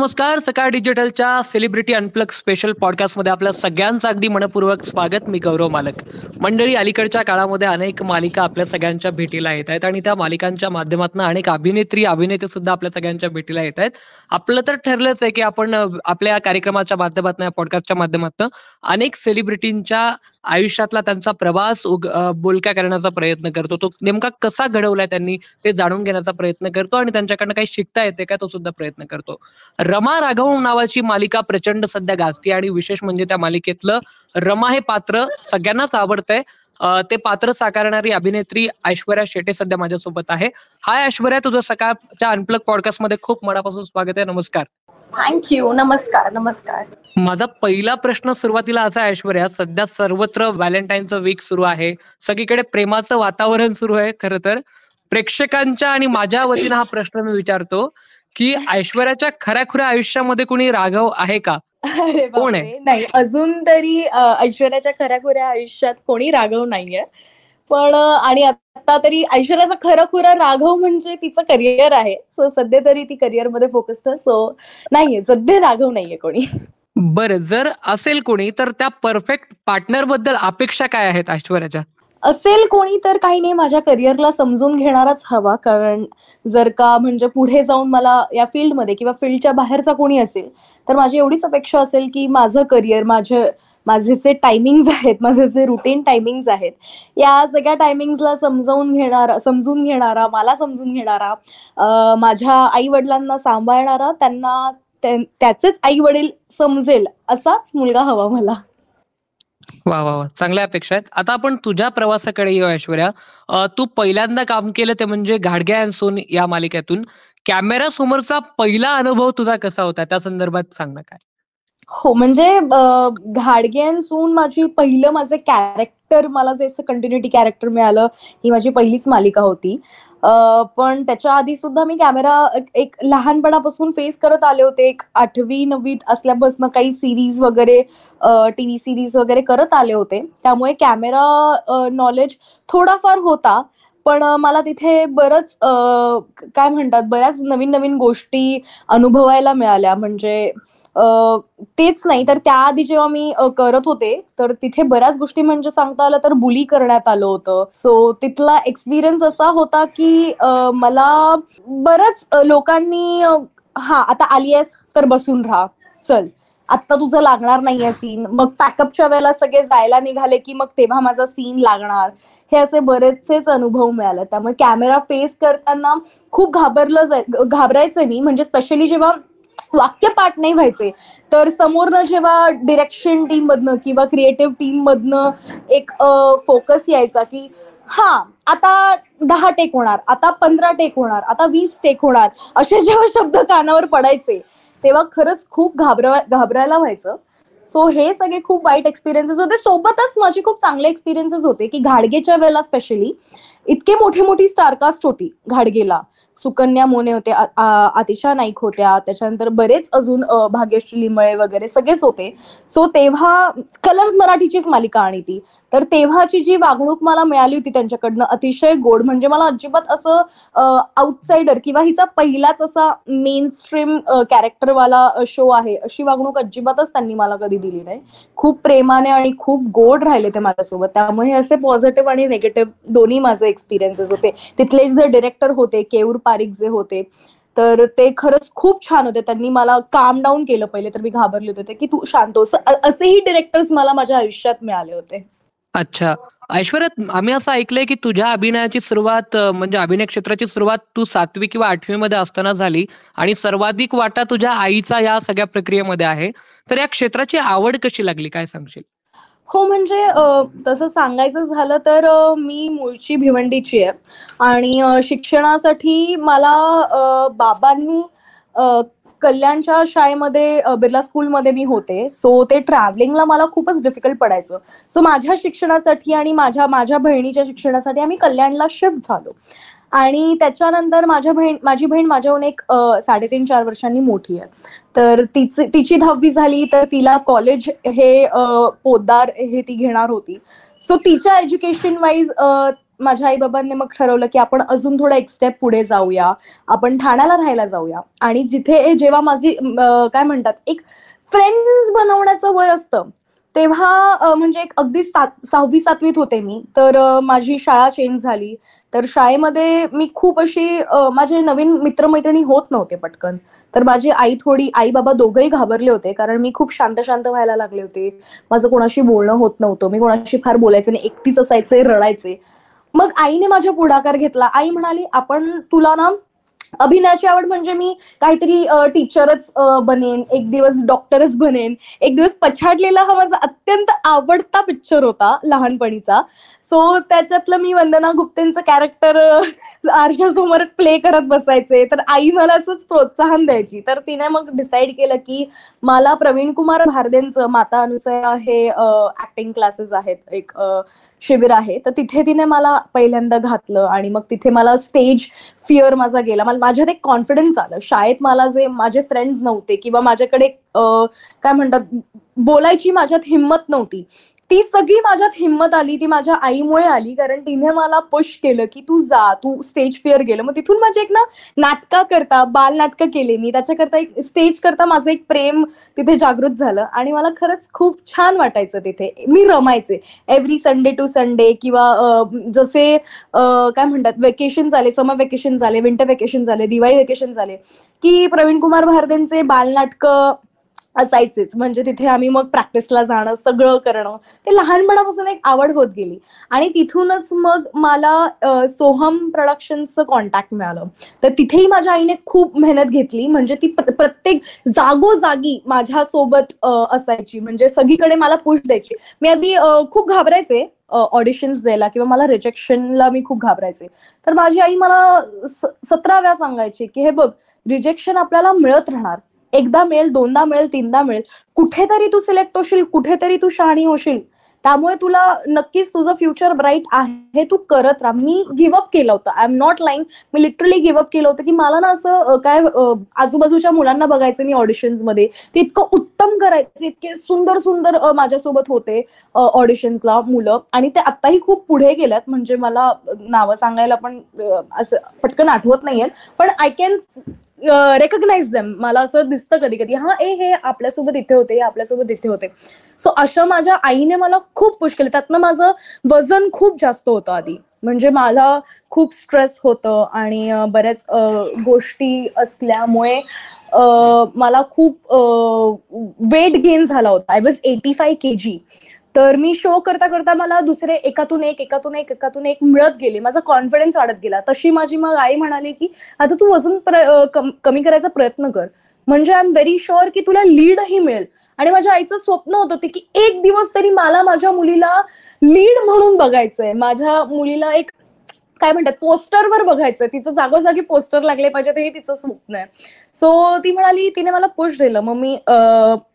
नमस्कार सकाळ डिजिटलच्या celebrity unplug special पॉडकास्टमध्ये आपल्या सगळ्यांचं अगदी मनपूर्वक स्वागत. मी गौरव मालक. मंडळी अलीकडच्या काळामध्ये अनेक मालिका आपल्या सगळ्यांच्या भेटीला येत आहेत आणि त्या मालिकांच्या माध्यमातून अनेक अभिनेत्री अभिनेते सुद्धा आपल्या सगळ्यांच्या भेटीला येत आहेत. आपलं तर ठरलंच आहे की आपण आपल्या कार्यक्रमाच्या माध्यमातून या पॉडकास्टच्या माध्यमातून अनेक सेलिब्रिटींच्या आयुष्यातला त्यांचा प्रवास बोलक्या करण्याचा प्रयत्न करतो. तो नेमका कसा घडवलाय त्यांनी ते जाणून घेण्याचा प्रयत्न करतो आणि त्यांच्याकडनं काही शिकता येते का तो सुद्धा प्रयत्न करतो. रमा राघव नावाची मालिका प्रचंड सध्या गाजते आणि विशेष म्हणजे त्या मालिकेतलं रमा हे पात्र सगळ्यांनाच आवडतंय. ते पात्र साकारणारी अभिनेत्री ऐश्वर्या शेटे सध्या माझ्यासोबत आहे. हाय ऐश्वर्या तुझं सकाळच्या अनप्लग पॉडकास्टमध्ये खूप मनापासून स्वागत आहे. नमस्कार. थँक्यू नमस्कार नमस्कार. माझा पहिला प्रश्न सुरुवातीला असा ऐश्वर्या सध्या सर्वत्र व्हॅलेंटाईनचं वीक सुरू आहे. सगळीकडे प्रेमाचं वातावरण सुरू आहे खर तर. प्रेक्षकांच्या आणि माझ्या वतीनं हा प्रश्न मी विचारतो की ऐश्वर्याच्या खऱ्याखुऱ्या आयुष्यामध्ये कुणी राघव आहे का? कोण आहे? नाही अजून तरी ऐश्वर्याच्या खऱ्याखुऱ्या आयुष्यात कोणी राघव नाहीये. पण आणि आता तरी ऐश्वर्याचा खरं खुरा राघव म्हणजे तिचं करिअर आहे. सो सध्या तरी ती करिअरमध्ये फोकस्ड सो नाहीये. सध्या राघव नाहीये कोणी. बरं जर असेल कोणी तर त्या परफेक्ट पार्टनरबद्दल अपेक्षा काय आहेत ऐश्वर्याच्या? असेल कोणी तर काही नाही माझ्या करिअरला समजून घेणाराच हवा. कारण जर का म्हणजे पुढे जाऊन मला या फील्डमध्ये किंवा फील्डच्या बाहेरचा कोणी असेल तर माझी एवढीच अपेक्षा असेल की माझं करिअर माझे माझे जे टायमिंग आहेत माझे जे रुटीन टायमिंग आहेत या सगळ्या टायमिंगला समजावून घेणारा समजून घेणारा मला समजून घेणारा माझ्या आई वडिलांना सांभाळणारा त्यांना त्याचेच आई वडील समजेल असाच मुलगा हवा मला. वा वा वा. चांगल्या अपेक्षा आहेत. आता आपण तुझ्या प्रवासाकडे येऊ ऐश्वर्या. तू पहिल्यांदा काम केलं ते म्हणजे घाडग्या सोन या मालिकेतून. कॅमेरा समोरचा पहिला अनुभव तुझा कसा होता? त्या संदर्भात सांग ना काय? हो म्हणजे घाडग्यांसून माझी पहिलं माझं कॅरेक्टर मला जे कंटिन्युटी कॅरेक्टर मिळालं ही माझी पहिलीच मालिका होती. पण त्याच्या आधी सुद्धा मी कॅमेरा एक लहानपणापासून फेस करत आले होते. एक आठवी नववीत असल्यापासून काही सिरीज वगैरे टीव्ही सिरीज वगैरे करत आले होते. त्यामुळे कॅमेरा नॉलेज थोडाफार होता. पण मला तिथे बरंच काय म्हणतात बऱ्याच नवीन नवीन गोष्टी अनुभवायला मिळाल्या. म्हणजे तेच नाही. तर त्याआधी जेव्हा मी करत होते तर तिथे बऱ्याच गोष्टी म्हणजे सांगता आलं तर बुली करण्यात आलं होतं. सो तिथला एक्सपिरियन्स असा होता की मला बरंच लोकांनी हा आता आली आहेस तर बसून राहा. चल. आत्ता तुझं लागणार नाहीये सीन मग पॅकअपच्या वेळेला सगळे जायला निघाले की मग तेव्हा माझा सीन लागणार. हे असे बरेचसेच अनुभव मिळाले. त्यामुळे कॅमेरा फेस करताना खूप घाबरलं जाय घाबरायचं मी. म्हणजे स्पेशली जेव्हा वाक्य पाठ नाही व्हायचे. तर समोरनं जेव्हा डिरेक्शन टीम मधनं किंवा क्रिएटिव्ह टीम मधनं एक फोकस यायचा की हा आता दहा टेक होणार आता पंधरा टेक होणार आता वीस टेक होणार असे जेव्हा शब्द कानावर पडायचे तेव्हा खरंच खूप घाबरा घाबरायला व्हायचं. सो हे सगळे खूप वाईट एक्सपिरियन्सेस होते. सोबतच माझे खूप चांगले एक्सपिरियन्सेस होते की घाडगेच्या वेळेला स्पेशली इतके मोठी मोठी स्टारकास्ट होती घाडगेला. सुकन्या मोने होते आतिशा नाईक होत्या त्याच्यानंतर बरेच अजून भाग्यश्री लिमळे वगैरे सगळेच होते. सो तेव्हा कलर्स मराठीचीच मालिका आणि ती. तर तेव्हाची जी वागणूक मला मिळाली होती त्यांच्याकडनं अतिशय गोड. म्हणजे मला अजिबात असं आउटसाइडर किंवा हिचा पहिलाच असा मेन स्ट्रीम कॅरेक्टरवाला शो आहे अशी वागणूक अजिबातच त्यांनी मला कधी दिली नाही. खूप प्रेमाने आणि खूप गोड राहिले ते माझ्यासोबत. त्यामुळे असे पॉझिटिव्ह आणि निगेटिव्ह दोन्ही माझे एक्सपिरियन्सेस होते. तिथले जे डिरेक्टर होते केऊर पारिक जे होते तर ते खरंच खूप छान होते. त्यांनी मला काम डाऊन केलं पहिले तर मी घाबरले होते. की तू शांत हो. असेही डिरेक्टर्स मला माझ्या आयुष्यात मिळाले होते. अच्छा. ऐश्वर्या आम्ही असं ऐकलंय की तुझ्या अभिनयाची सुरुवात म्हणजे अभिनय क्षेत्राची सुरुवात तू सातवी किंवा आठवी मध्ये असताना झाली आणि सर्वाधिक वाटा तुझ्या आईचा या सगळ्या प्रक्रियेमध्ये आहे. तर या क्षेत्राची आवड कशी लागली? काय सांगशील? हो म्हणजे तसं सांगायचं झालं तर मी मूळची भिवंडीची आहे. आणि शिक्षणासाठी मला बाबांनी कल्याणच्या शाळेमध्ये बिर्ला स्कूलमध्ये मी होते. सो ते ट्रॅव्हलिंगला मला खूपच डिफिकल्ट पडायचं. सो माझ्या शिक्षणासाठी आणि माझ्या माझ्या बहिणीच्या शिक्षणासाठी आम्ही कल्याणला शिफ्ट झालो. आणि त्याच्यानंतर माझ्या बहीण माझी बहीण माझ्याहून एक साडेतीन चार वर्षांनी मोठी आहे. तर तिची तिची दहावी झाली तर तिला कॉलेज हे पोद्दार हे ती घेणार होती. सो तिच्या एज्युकेशन वाईज माझ्या आई बाबांनी मग ठरवलं की आपण अजून थोडं एक स्टेप पुढे जाऊया. आपण ठाण्याला राहायला जाऊया. आणि जिथे जेव्हा माझी काय म्हणतात एक फ्रेंड्स बनवण्याचं वय असतं तेव्हा म्हणजे एक अगदी सात सहावी सातवीत होते मी. तर माझी शाळा चेंज झाली. तर शाळेमध्ये मी खूप अशी माझे नवीन मित्रमैत्रिणी होत नव्हते पटकन. तर माझी आई थोडी आई बाबा दोघंही घाबरले होते. कारण मी खूप शांत शांत व्हायला लागले होते. माझं कोणाशी बोलणं होत नव्हतं. मी कोणाशी फार बोलायचे नाही एकटीच असायचे रडायचे. मग आईने माझा पुढाकार घेतला. आई म्हणाली आपण तुला ना अभिनयाची आवड म्हणजे मी काहीतरी टीचरच बनेन एक दिवस डॉक्टरच बनेन एक दिवस पछाडलेला हा माझा अत्यंत आवडता पिक्चर होता लहानपणीचा. सो त्याच्यातलं मी वंदना गुप्तेंचं कॅरेक्टर आरशासमोर प्ले करत बसायचे. तर आई मला असंच प्रोत्साहन द्यायची. तर तिने मग डिसाईड केलं की मला प्रवीण कुमार भारदेंचं माता अनुसया हे ऍक्टिंग क्लासेस आहेत. एक शिबिर आहे. तर तिथे तिने मला पहिल्यांदा घातलं आणि मग तिथे मला स्टेज फिअर माझा गेला. मला माझ्यात एक कॉन्फिडन्स आलं. शाळेत मला जे माझे फ्रेंड्स नव्हते किंवा माझ्याकडे काय म्हणतात बोलायची माझ्यात हिंमत नव्हती. ती सगळी माझ्यात हिंमत आली ती माझ्या आईमुळे आली कारण तिने मला पुश केलं की तू जा तू स्टेज फेअर गेलं. मग तिथून माझे एक ना नाटका करता बालनाटकं केले मी. त्याच्याकरता एक स्टेज करता माझं एक प्रेम तिथे जागृत झालं. आणि मला खरंच खूप छान वाटायचं तिथे. मी रमायचे. एव्हरी संडे टू संडे किंवा जसे काय म्हणतात वेकेशन झाले समर वेकेशन झाले विंटर वेकेशन झाले दिवाळी वेकेशन झाले की प्रवीण कुमार भारदेंचे बालनाटकं असायचेच. म्हणजे तिथे आम्ही मग प्रॅक्टिसला जाणं सगळं करणं. ते लहानपणापासून एक आवड होत गेली. आणि तिथूनच मग मला सोहम प्रोडक्शनचं कॉन्टॅक्ट मिळालं. तर तिथेही माझ्या आईने खूप मेहनत घेतली. म्हणजे ती प्रत्येक जागोजागी माझ्या सोबत असायची. म्हणजे सगळीकडे मला पुश द्यायची. मी आधी खूप घाबरायचे ऑडिशन्स द्यायला किंवा मला रिजेक्शनला मी खूप घाबरायचे. तर माझी आई मला सतराव्या सांगायची की हे बघ रिजेक्शन आपल्याला मिळत राहणार. एकदा मिळेल दोनदा मिळेल तीनदा मिळेल. कुठेतरी तू सिलेक्ट होशील कुठेतरी तू शहाणी होशील. त्यामुळे तुला नक्कीच तुझं फ्युचर ब्राईट आहे तू करत राहा. मी गिव्हअप केलं होतं. आय एम नॉट लाईंग मी लिटरली गिव्हअप केलं होतं की मला ना असं काय आजूबाजूच्या मुलांना बघायचं मी ऑडिशन्समध्ये. ते इतकं उत्तम करायचे इतके सुंदर सुंदर माझ्यासोबत होते ऑडिशन्सला मुलं. आणि ते आत्ताही खूप पुढे गेल्यात. म्हणजे मला नावं सांगायला पण असं पटकन आठवत नाहीयेत. पण आय कॅन रेकग्नाइज देम मला असं दिसतं कधी कधी हा ए हे आपल्यासोबत इथे होते हे आपल्यासोबत इथे होते. सो अशा माझ्या आईने मला खूप पुश केलं. त्यातनं माझं वजन खूप जास्त होतं आधी. म्हणजे मला खूप स्ट्रेस होतं आणि बऱ्याच गोष्टी असल्यामुळे मला खूप वेट गेन झाला होता. I was eighty five K G तर मी शो करता करता मला दुसरे एकातून एक एकातून एक एकातून एक मिळत गेले. माझा कॉन्फिडन्स वाढत गेला. तशी माझी मग आई म्हणाली की आता तू वजन कमी करायचा प्रयत्न कर. म्हणजे आय एम व्हेरी शुअर की तुला लीडही मिळेल. आणि माझ्या आईचं स्वप्न होतं ते की एक दिवस तरी मला माझ्या मुलीला लीड म्हणून बघायचंय. माझ्या मुलीला एक काय म्हणतात पोस्टरवर बघायचं. तिचं जागोजागी पोस्टर लागले पाहिजे हे तिचं स्वप्न आहे. सो ती म्हणाली तिने मला पुश दिलं. मग मी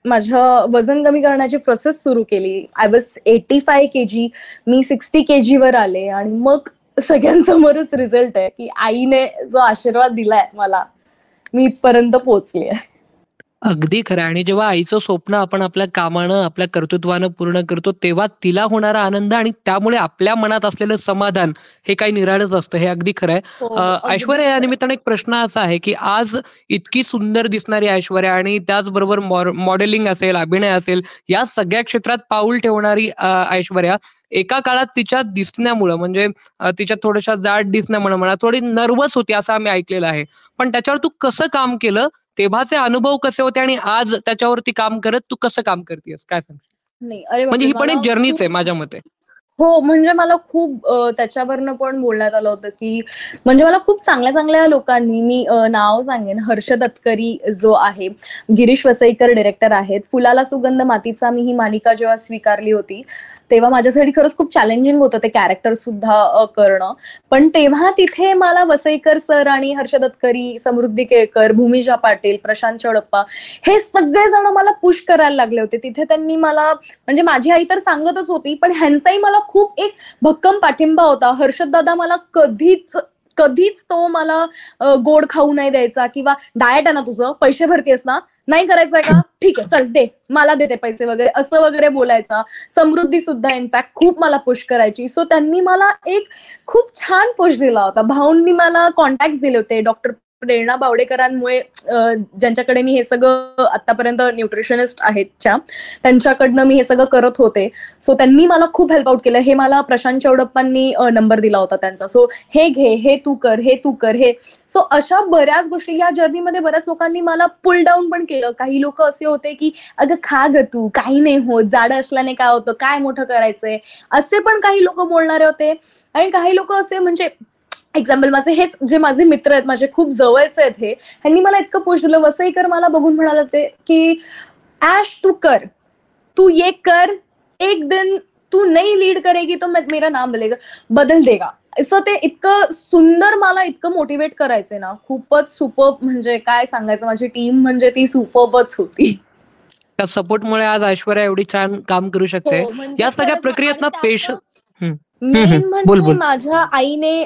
माझं वजन कमी करण्याची प्रोसेस सुरू केली. I was eighty five K G me sixty K G वर आले. आणि मग सगळ्यांसमोरच रिझल्ट आहे की आईने जो आशीर्वाद दिलाय मला मी इथपर्यंत पोहोचली आहे. अगदी खरं आणि जेव्हा आईचं स्वप्न आपण आपल्या कामानं, आपल्या कर्तृत्वानं पूर्ण करतो, तेव्हा तिला होणारा आनंद आणि त्यामुळे आपल्या मनात असलेलं समाधान हे काही निराळच असतं, हे अगदी खरं आहे. हो, ऐश्वर्या या निमित्तानं एक प्रश्न असा आहे, की आज इतकी सुंदर दिसणारी ऐश्वर्या आणि त्याचबरोबर मॉडेलिंग असेल, अभिनय असेल, या सगळ्या क्षेत्रात पाऊल ठेवणारी ऐश्वर्या एका काळात तिच्या दिसण्यामुळं म्हणजे तिच्या थोड्याशा जाड दिसण्यामुळे म्हणा, थोडी नर्वस होती असं आम्ही ऐकलेलं आहे. पण त्याच्यावर तू कसं काम केलं? तेव्हाचे अनुभव कसे होते आणि आज त्याच्यावरती काम करत तू कसं काम करतेस काय सांग नाही अरे म्हणजे ही पण एक जर्नीच आहे माझ्या मते. हो म्हणजे मला खूप त्याच्यावरनं पण बोलण्यात आलं होतं की म्हणजे मला खूप चांगल्या चांगल्या लोकांनी मी नाव सांगेन. हर्ष दत्तकरी जो आहे गिरीश वसईकर डिरेक्टर आहेत. फुलाला सुगंध मातीचा मी ही मालिका जेव्हा स्वीकारली होती तेव्हा माझ्यासाठी खरंच खूप चॅलेंजिंग होतं ते कॅरेक्टर सुद्धा करणं. पण तेव्हा तिथे मला वसईकर सर आणि हर्ष दत्तकरी समृद्धी केळकर भूमिजा पाटील प्रशांत चौडप्पा हे सगळे जण मला पुश करायला लागले होते. तिथे त्यांनी मला म्हणजे माझी आई तर सांगतच होती पण ह्यांचाही मला खूप एक भक्कम पाठिंबा होता. हर्षद दादा मला कधीच कधीच तो मला गोड खाऊ नाही द्यायचा किंवा डायट आहे ना तुझं पैसे भरतेस ना नाही करायचंय का? ठीक आहे चल दे. मला देते पैसे वगैरे. असं वगैरे बोलायचा. समृद्धी सुद्धा इनफॅक्ट खूप मला पुश करायची. सो त्यांनी मला एक खूप छान पुश दिला होता. भाऊंनी मला कॉन्टॅक्ट दिले होते. डॉक्टर प्रेरणा बावडेकरांमुळे ज्यांच्याकडे मी हे सगळं आतापर्यंत न्यूट्रिशनिस्ट आहेत च्या त्यांच्याकडनं मी हे सगळं करत होते. सो त्यांनी मला खूप हेल्प आउट केलं. हे मला प्रशांत चौडप्पांनी नंबर दिला होता त्यांचा. सो हे घे हे तू कर हे तू कर हे. सो अशा बऱ्याच गोष्टी या जर्नीमध्ये बऱ्याच लोकांनी मला पुल डाऊन पण केलं. काही लोक असे होते की अगं खा ग तू काही नाही होत. जाड असल्याने काय होतं? काय मोठं करायचंय? असे पण काही लोक बोलणारे होते. आणि काही लोक असे म्हणजे एक्झाम्पल माझे हेच जे माझे मित्र आहेत माझे खूप जवळचे आहेत हे ह्यांनी मला इतकं पुश दिलं. वसईकर मला बघून म्हणाल ते की ऍश तू कर. तू ये कर. एक दिन तू नाही लीड करेगी तो मेरा नाम बदलेगा. बदल देगा. असं ते इतकं सुंदर मला इतकं मोटिवेट करायचे ना. खूपच सुपर म्हणजे काय सांगायचं माझी टीम म्हणजे ती सुपरच होती. त्या सपोर्टमुळे आज ऐश्वर्या एवढी छान काम करू शकते. हो, म्हणजे या सगळ्या प्रक्रियेत ना पेशन्स मेन म्हणजे. माझ्या आईने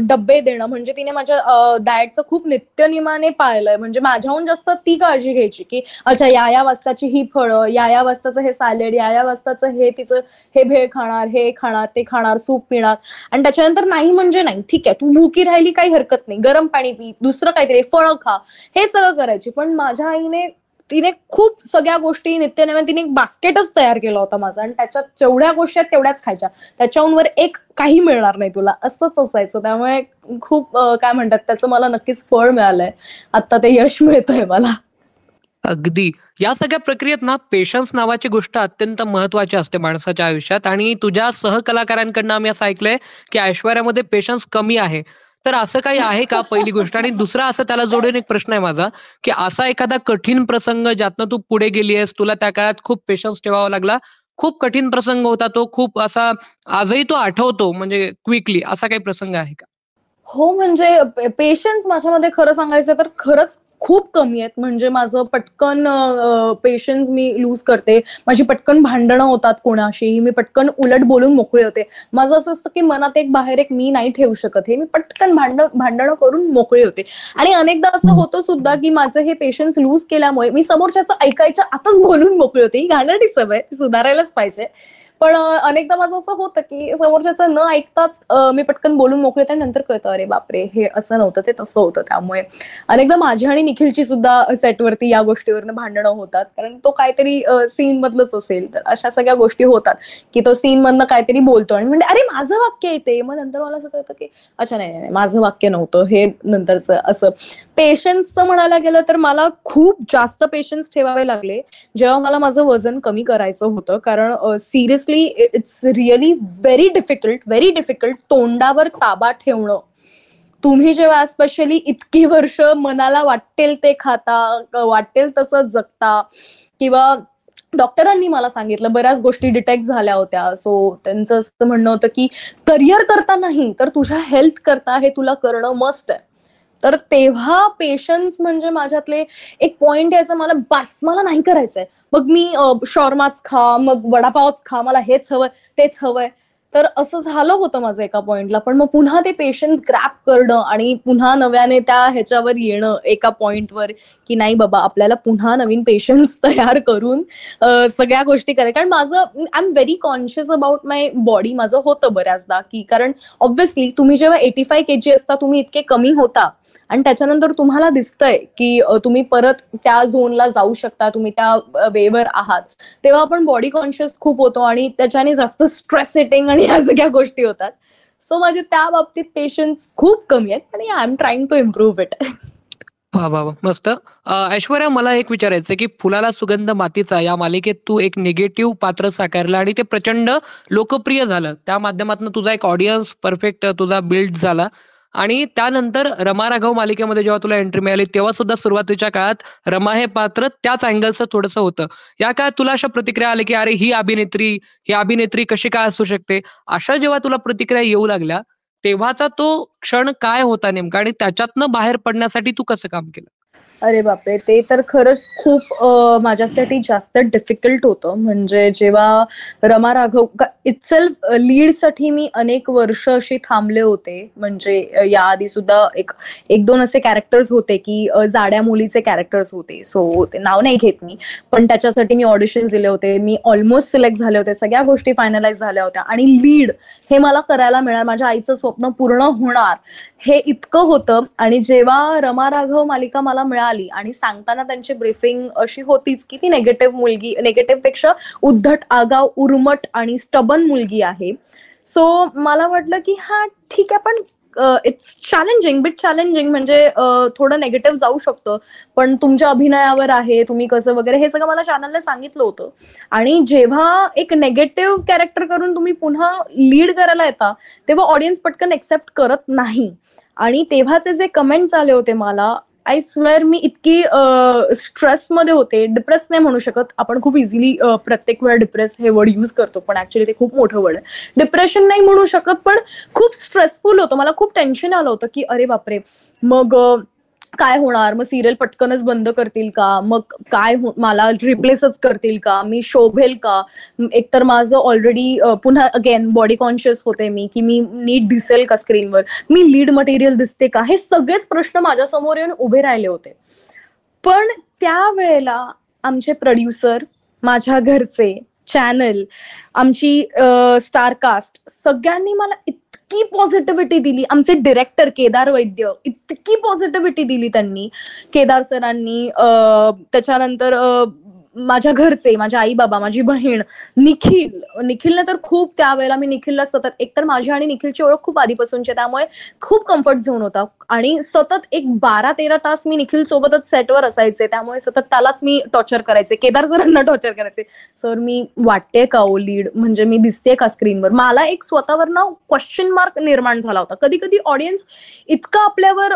डब्बे देणं म्हणजे तिने माझ्या डाएटचं खूप नित्यनिमाने पाळलंय म्हणजे माझ्याहून जास्त ती काळजी घ्यायची की अच्छा या या वाजताची ही फळं या या वाजताचं हे सॅलेड या या वाजताचं हे तिचं हे भेळ खाणार हे खाणार ते खाणार सूप पिणार. आणि त्याच्यानंतर नाही म्हणजे नाही. ठीक आहे तू भुकी राहिली काही हरकत नाही. गरम पाणी पी दुसरं काहीतरी फळं खा. हे सगळं करायची. पण माझ्या आईने तिने खूप सगळ्या गोष्टी नित्यनव्याने तिने एक बास्केटच तयार केला होता माझा. आणि त्याच्यात जेवढ्या गोष्टी आहेत तेवढ्याच खायच्या. त्याच्यावर एक काही मिळणार नाही तुला. असंच असायचं. त्यामुळे खूप काय म्हणतात त्याचं? मला नक्कीच फळ मिळालंय. आता ते यश मिळतंय मला. अगदी. या सगळ्या प्रक्रियेत ना पेशन्स नावाची गोष्ट अत्यंत महत्वाची असते माणसाच्या आयुष्यात. आणि तुझ्या सहकलाकारांकडनं आम्ही असं ऐकलंय की ऐश्वर्यामध्ये पेशन्स कमी आहे. तर असं काही आहे का पहिली गोष्ट? आणि दुसरा असं त्याला जोडून एक प्रश्न आहे माझा की असा एखादा कठीण प्रसंग ज्यातनं तू पुढे गेली आहेस तुला त्या काळात खूप पेशन्स ठेवावा लागला. खूप कठीण प्रसंग होता तो खूप असा आजही तो आठवतो म्हणजे क्विकली असा काही प्रसंग आहे का? हो म्हणजे पेशन्स माझ्यामध्ये खरं सांगायचं तर खरंच खूप कमी आहेत. म्हणजे माझं पटकन पेशन्स मी लूज करते. माझी पटकन भांडणं होतात कोणाशी मी पटकन उलट बोलून मोकळे होते. माझं असं असतं की मनात एक बाहेर एक मी नाही ठेवू शकत. हे मी पटकन भांडण भांडणं करून मोकळे होते. आणि अनेकदा असं होतं सुद्धा की माझं हे पेशन्स लूज केल्यामुळे मी समोरच्याचं ऐकायच्या आताच बोलून मोकळे होते. ही घाणरटी सवय सुधारायलाच पाहिजे. पण अनेकदा माझं असं होतं की समोरच्याचं न ऐकताच मी पटकन बोलून मोकळे आणि नंतर कळतं अरे बापरे हे असं नव्हतं ते तसं होतं त्यामुळे. अनेकदा माझी आणि निखिलची सुद्धा सेटवरती या गोष्टीवरनं भांडणं होतात. कारण तो काहीतरी सीन मधलंच असेल. तर अशा सगळ्या गोष्टी होतात की तो सीन मधनं काहीतरी बोलतो आणि म्हणजे अरे माझं वाक्य येते मग नंतर मला असं कळतं की अच्छा नाही नाही माझं वाक्य नव्हतं. हे नंतरचं असं. पेशन्सचं म्हणायला गेलं तर मला खूप जास्त पेशन्स ठेवावे लागले. जेव्हा मला माझं वजन कमी करायचं होतं. कारण serious seriously it's really very difficult very difficult तोंडावर ताबा ठेवणं. तुम्ही जेव्हा स्पेशली इतकी वर्ष मनाला वाटेल ते खाता वाटेल तसं जगता किंवा डॉक्टरांनी मला सांगितलं बऱ्याच गोष्टी डिटेक्ट झाल्या होत्या. सो त्यांचं असं म्हणणं होतं की करिअर करता नाही तर तुझ्या हेल्थ करता हे तुला करणं मस्ट आहे. तर तेव्हा पेशन्स म्हणजे माझ्यातले एक पॉइंट यायचं मला बस मला नाही करायचंय. मग मी शॉर्माच खा मग वडापावच खा मला हेच हवंय तेच हवंय. तर असं झालं होतं माझं एका पॉइंटला पण मग पुन्हा ते पेशन्स ग्रॅप करणं आणि पुन्हा नव्याने त्या ह्याच्यावर येणं एका पॉइंटवर की नाही बाबा आपल्याला पुन्हा नवीन पेशन्स तयार करून सगळ्या गोष्टी करायच्या. कारण माझं I am very conscious about my body माझं होतं बऱ्याचदा की कारण ऑब्व्हियसली तुम्ही जेव्हा एटी फाय के जी असता तुम्ही इतके कमी होता. आणि त्याच्यानंतर तुम्हाला दिसतंय की तुम्ही परत त्या झोनला जाऊ शकता तुम्ही त्या वेवर आहात. तेव्हा आपण बॉडी कॉन्शियस खूप होतो आणि त्याच्याने जास्त स्ट्रेस सेटिंग आणि या सगळ्या गोष्टी होतात. सो माझे त्या बाबतीत पेशन्स खूप कमी आहेत आणि I am trying to improve it वा वा मस्त. ऐश्वर्या मला एक विचारायचं की फुलाला सुगंध मातीचा या मालिकेत तू एक निगेटिव्ह पात्र साकारलं आणि ते प्रचंड लोकप्रिय झालं. त्या माध्यमातून तुझा एक ऑडियन्स परफेक्ट तुझा बिल्ड झाला. आणि त्यानंतर रमा राघव मालिकेमध्ये जेव्हा तुला एंट्री मिळाली तेव्हा सुद्धा सुरुवातीच्या काळात रमा हे पात्र त्याच अँगलचं थोडंसं होतं. या काळात तुला अशा प्रतिक्रिया आल्या की अरे ही अभिनेत्री ही अभिनेत्री कशी काय असू शकते? अशा जेव्हा तुला प्रतिक्रिया येऊ लागल्या तेव्हाचा तो क्षण काय होता नेमका आणि त्याच्यातनं बाहेर पडण्यासाठी तू कसं काम केलं? अरे बापरे ते तर खरंच खूप माझ्यासाठी जास्त डिफिकल्ट होतं. म्हणजे जेव्हा रमा राघव इटसेल्फ लीडसाठी मी अनेक वर्ष अशी थांबले होते. म्हणजे याआधी सुद्धा एक एक दोन असे कॅरेक्टर्स होते की जाड्या मुलीचे कॅरेक्टर्स होते. सो ते नाव नाही घेत मी. पण त्याच्यासाठी मी ऑडिशन दिले होते. मी ऑलमोस्ट सिलेक्ट झाले होते. सगळ्या गोष्टी फायनलाइज झाल्या होत्या. आणि लीड हे मला करायला मिळणार. माझ्या आईचं स्वप्न पूर्ण होणार. हे इतकं होतं. आणि जेव्हा रमा राघव मालिका मला मिळाली आणि सांगताना त्यांची ब्रीफिंग अशी होतीच की ती नेगेटिव्ह मुलगी नेगेटिव्हपेक्षा उद्धट आगाव उर्मट आणि स्टबन मुलगी आहे. सो मला वाटलं की हा ठीक आहे पण इट्स चॅलेंजिंग बिट चॅलेंजिंग म्हणजे थोडं नेगेटिव्ह जाऊ शकतं. पण तुमच्या अभिनयावर आहे तुम्ही कसं वगैरे हे सगळं मला चॅनलने सांगितलं होतं. आणि जेव्हा एक नेगेटिव्ह कॅरेक्टर करून तुम्ही पुन्हा लीड करायला येता तेव्हा ऑडियन्स पटकन एक्सेप्ट करत नाही. आणि तेव्हाचे जे कमेंट्स आले होते मला आय स्वेअर मी इतकी स्ट्रेसमध्ये होते डिप्रेस नाही म्हणू शकत. आपण खूप इझिली प्रत्येक वेळा डिप्रेस हे वर्ड यूज करतो पण ऍक्च्युली ते खूप मोठं वर्ड आहे. डिप्रेशन नाही म्हणू शकत पण खूप स्ट्रेसफुल होतं. मला खूप टेन्शन आलं होतं की अरे बापरे. मग uh, काय होणार? मग सिरियल पटकनच बंद करतील का? मग काय हो-, मला रिप्लेसच करतील का? मी शोभेल का? एकतर माझं ऑलरेडी पुन्हा अगेन बॉडी कॉन्शियस होते मी की मी नीट दिसेल का स्क्रीनवर मी लीड मटेरियल दिसते का? हे सगळेच प्रश्न माझ्यासमोर येऊन उभे राहिले होते. पण त्यावेळेला आमचे प्रोड्युसर माझ्या घरचे चॅनल आमची स्टार कास्ट सगळ्यांनी मला इतकी पॉझिटिव्हिटी दिली. आमचे डिरेक्टर केदार वैद्य इतकी पॉझिटिव्हिटी दिली त्यांनी. केदार सरांनी त्याच्यानंतर माझ्या घरचे माझ्या आई बाबा माझी बहीण निखिल. निखिलने तर खूप त्यावेळेला मी निखिलला सतत एकतर माझी आणि निखिलची ओळख खूप आधीपासूनची आहे, त्यामुळे खूप कम्फर्ट झोन होता. आणि सतत एक बारा तेरा तास मी निखिल सोबतच सेटवर असायचे त्यामुळे सतत त्यालाच मी टॉर्चर करायचे केदार सरांना टॉर्चर करायचे. सर मी वाटते का ओ लीड? म्हणजे मी दिसते का स्क्रीनवर? मला एक स्वतःवर ना क्वेश्चन मार्क निर्माण झाला होता. कधी कधी ऑडियन्स इतकं आपल्यावर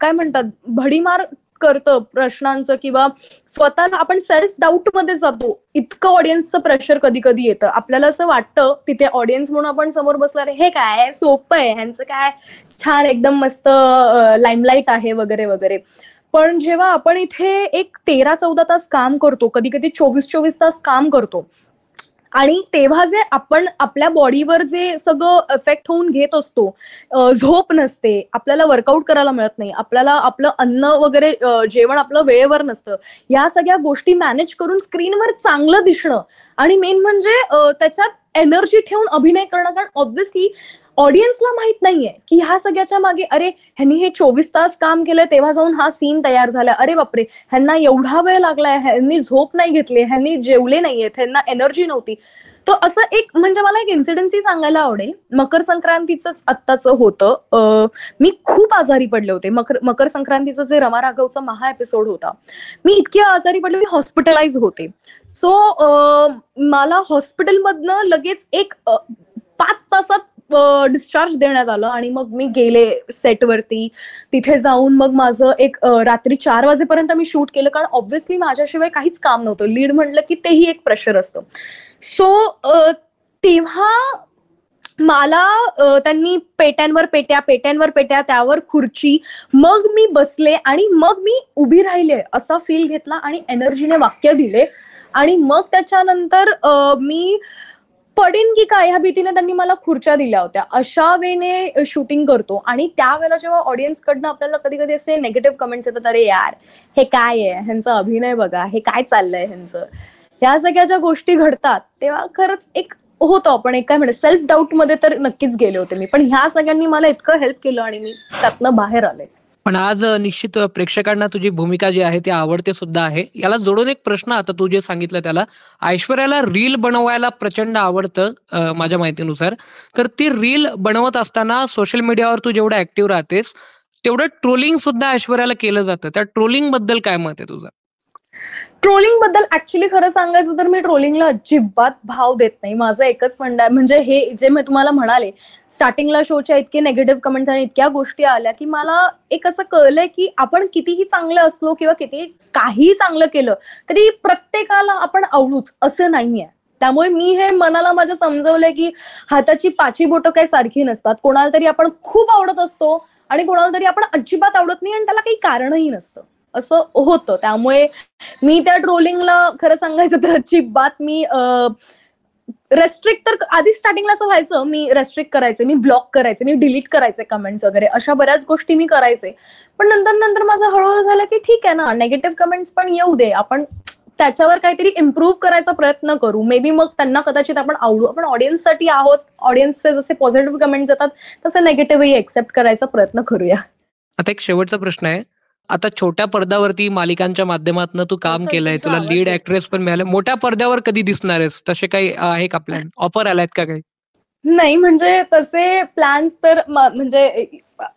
काय म्हणतात भडीमार करतं प्रश्नांचं किंवा स्वतःला आपण सेल्फ डाऊटमध्ये जातो इतकं ऑडियन्सचं प्रेशर कधी कधी येतं. आपल्याला असं वाटतं तिथे ऑडियन्स म्हणून आपण समोर बसला हे काय? सोपं आहे. ह्यांचं काय? छान एकदम मस्त लाईमलाईट आहे वगैरे वगैरे. पण जेव्हा आपण इथे एक तेरा चौदा तास काम करतो कधी कधी चोवीस चोवीस तास काम करतो आणि तेव्हा जे आपण आपल्या बॉडीवर जे सगळं इफेक्ट होऊन घेत असतो झोप नसते आपल्याला वर्कआउट करायला मिळत नाही आपल्याला आपलं अन्न वगैरे जेवण आपलं वेळेवर नसतं या सगळ्या गोष्टी मॅनेज करून स्क्रीनवर चांगलं दिसणं. आणि मेन म्हणजे त्याच्यात एनर्जी ठेवून अभिनय करणं कारण ऑब्व्हियसली ऑडियन्सला माहीत नाहीये की ह्या सगळ्याच्या मागे अरे ह्यांनी हे चोवीस तास काम केलंय तेव्हा जाऊन हा सीन तयार झाला. अरे बापरे ह्यांना एवढा वेळ लागलाय ह्यांनी झोप नाही घेतली ह्यांनी जेवले नाहीयेत ह्यांना एनर्जी नव्हती. तो असं एक म्हणजे मला एक इन्सिडेन्सी सांगायला आवडेल. मकर संक्रांतीच आत्ताचं होतं. मी खूप आजारी पडले होते. मकर मकर संक्रांतीचं जे रमा राघवचा महा एपिसोड होता मी इतकी आजारी पडले मी हॉस्पिटलाइज होते. सो मला हॉस्पिटलमधनं लगेच एक पाच तासात डिस्चार्ज देण्यात आलं आणि मग मी गेले सेटवरती तिथे जाऊन मग माझं एक रात्री चार वाजेपर्यंत मी शूट केलं कारण ऑब्व्हियसली माझ्याशिवाय काहीच काम नव्हतं. लीड म्हटलं की तेही एक प्रेशर असतं. सो तेव्हा मला त्यांनी पेट्यांवर पेट्या पेट्यांवर पेट्या त्यावर खुर्ची मग मी बसले आणि मग मी उभी राहिले असा फील घेतला आणि एनर्जीने वाक्य दिले. आणि मग त्याच्यानंतर मी पडेन की काय ह्या भीतीने त्यांनी मला खुर्च्या दिल्या होत्या. अशा वेने शूटिंग करतो आणि त्यावेळेला जेव्हा ऑडियन्स कडनं आपल्याला कधी कधी असे नेगेटिव्ह कमेंट्स येतात अरे यार हे काय आहे? ह्यांचा अभिनय बघा हे काय चाललंय ह्यांचं? ह्या सगळ्या ज्या गोष्टी घडतात तेव्हा खरंच एक होतो आपण एक काय म्हणते सेल्फ डाऊटमध्ये तर नक्कीच गेले होते मी. पण ह्या सगळ्यांनी मला इतकं हेल्प केलं आणि मी त्यातनं बाहेर आले. पण आज निश्चित प्रेक्षकांना तुझी भूमिका जी आहे ती आवडते सुद्धा आहे. याला जोडून एक प्रश्न आता तू जे सांगितलं त्याला ऐश्वर्याला रील बनवायला प्रचंड आवडतं माझ्या माहितीनुसार. तर ती रील बनवत असताना सोशल मीडियावर तू जेवढं ऍक्टिव्ह राहतेस तेवढं ट्रोलिंग सुद्धा ऐश्वर्याला केलं जातं. त्या ट्रोलिंगबद्दल काय मत आहे तुझं? ट्रोलिंगबद्दल ऍक्च्युली खरं सांगायचं तर मी ट्रोलिंगला अजिबात भाव देत नाही. माझं एकच फंड आहे म्हणजे हे जे मी तुम्हाला म्हणाले स्टार्टिंगला शोच्या इतके नेगेटिव्ह कमेंट्स आणि इतक्या गोष्टी आल्या की मला एक असं कळलंय की आपण कितीही चांगलं असलो किंवा किती काही चांगलं केलं तरी प्रत्येकाला आपण आवडूच असं नाहीये. त्यामुळे मी हे मनाला माझ्या समजवलंय की हाताची पाची बोटं काही सारखी नसतात. कोणाला तरी आपण खूप आवडत असतो आणि कोणाला तरी आपण अजिबात आवडत नाही आणि त्याला काही कारणही नसतं. असं होतं. त्यामुळे मी त्या ट्रोलिंगला खरं सांगायचं तर अजिबात मी रेस्ट्रिक्ट तर आधी स्टार्टिंगला असं व्हायचं मी रेस्ट्रिक्ट करायचे मी ब्लॉक करायचे मी डिलीट करायचे कमेंट्स वगैरे अशा बऱ्याच गोष्टी मी करायचे. पण नंतर नंतर माझं हळूहळू झालं की ठीक आहे ना नेगेटिव्ह कमेंट्स पण येऊ दे. आपण त्याच्यावर काहीतरी इम्प्रूव्ह करायचा प्रयत्न करू. मे बी मग त्यांना कदाचित आपण आवडू. आपण ऑडियन्ससाठी आहोत. ऑडियन्सचे जसे पॉझिटिव्ह कमेंट्स येतात तसे नेगेटिव्हही एक्सेप्ट करायचा प्रयत्न करूया. आता एक शेवटचा प्रश्न आहे. आता छोट्या पडद्यावरती मालिकांच्या माध्यमातून तू काम केलंय तुला लीड ऍक्ट्रेस पण मिळालं. मोठ्या पडद्यावर कधी दिसणार आहेस? तसे काही आहे का प्लॅन ऑफर आलायत का काही? नाही म्हणजे तसे प्लॅन्स तर म्हणजे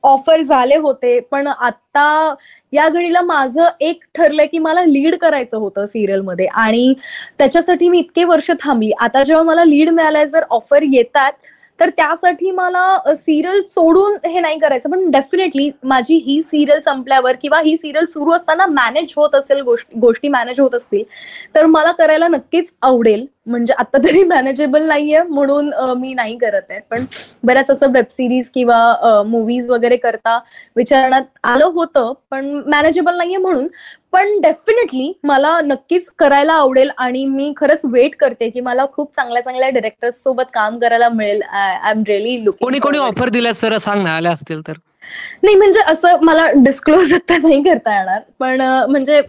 ऑफर झाले होते पण आता या घडीला माझं एक ठरलंय की मला लीड करायचं होतं सिरियलमध्ये. आणि त्याच्यासाठी मी इतके वर्ष थांबली. आता जेव्हा मला लीड मिळालंय जर ऑफर येतात तर त्यासाठी मला सिरियल सोडून हे नाही करायचं. पण डेफिनेटली माझी ही सिरियल संपल्यावर किंवा ही सिरियल सुरू असताना मॅनेज होत असेल गोष्टी मॅनेज होत असतील तर मला करायला नक्कीच आवडेल. म्हणजे आता तरी मॅनेजेबल नाहीये म्हणून मी नाही करत आहे. पण बऱ्याच असं वेब सिरीज किंवा मुव्हीज वगैरे करता विचारण्यात आलं होतं पण मॅनेजेबल नाहीये म्हणून. पण डेफिनेटली मला नक्कीच करायला आवडेल आणि मी खरंच वेट करते की मला खूप चांगल्या चांगल्या डिरेक्टर्स सोबत काम करायला मिळेल. आय एम रिअली लुक कोणी कोणी ऑफर दिल्यात सर सांग ना आल्या असतील तर. नाही म्हणजे असं मला डिस्क्लोज आता नाही करता येणार. पण म्हणजे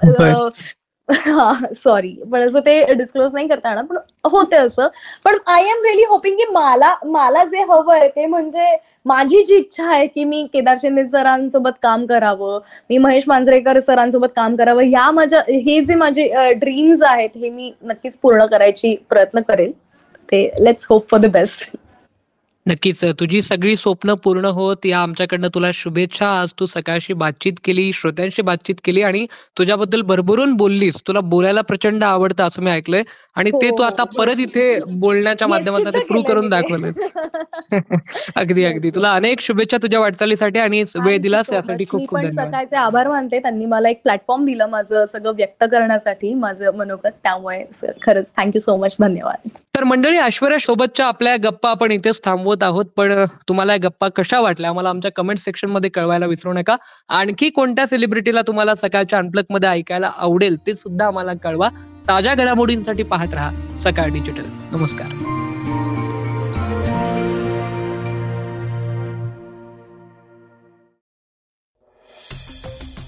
सॉरी पण असं ते डिस्क्लोज नाही करता येणार पण होते असं. पण आय एम रिअली होपिंग की मला मला जे हवंय ते म्हणजे माझी जी इच्छा आहे की मी केदार शिंदे सरांसोबत काम करावं मी महेश मांजरेकर सरांसोबत काम करावं या माझ्या हे जे माझे ड्रीम्स आहेत हे मी नक्कीच पूर्ण करायची प्रयत्न करेल. ते let's hope for the best नक्कीच. तुझी सगळी स्वप्न पूर्ण होत. या आमच्याकडनं तुला शुभेच्छा. आज तू सकाळशी बातचीत केली श्रोत्यांशी बातचीत केली आणि तुझ्याबद्दल भरभरून बोललीस. तुला बोलायला प्रचंड आवडतं असं मी ऐकलंय आणि ते तू आता हो. परत इथे बोलण्याच्या माध्यमातून ते प्रूव्ह करून दाखवलं अगदी अगदी. तुला अनेक शुभेच्छा तुझ्या वाटचालीसाठी आणि वेळ दिलास यासाठी खूप खूप सकाळचे आभार मानते. त्यांनी मला एक प्लॅटफॉर्म दिलं माझं सगळं व्यक्त करण्यासाठी माझं मनोगत त्यामुळे खरंच थँक्यू सो मच धन्यवाद. तर मंडळी ऐश्वर्या सोबतच्या आपल्या गप्पा आपण इथेच थांबवू. आहोत पण तुम्हाला गप्पा कशा वाटल्या? आम्हाला आमच्या कमेंट सेक्शनमध्ये कळवायला विसरू नका. आणखी कोणत्या सेलिब्रिटीला तुम्हाला सकाळच्या अनप्लकमध्ये ऐकायला आवडेल ते सुद्धा आम्हाला कळवा. ताज्या घडामोडींसाठी पाहत राहा सकाळ डिजिटल नमस्कार.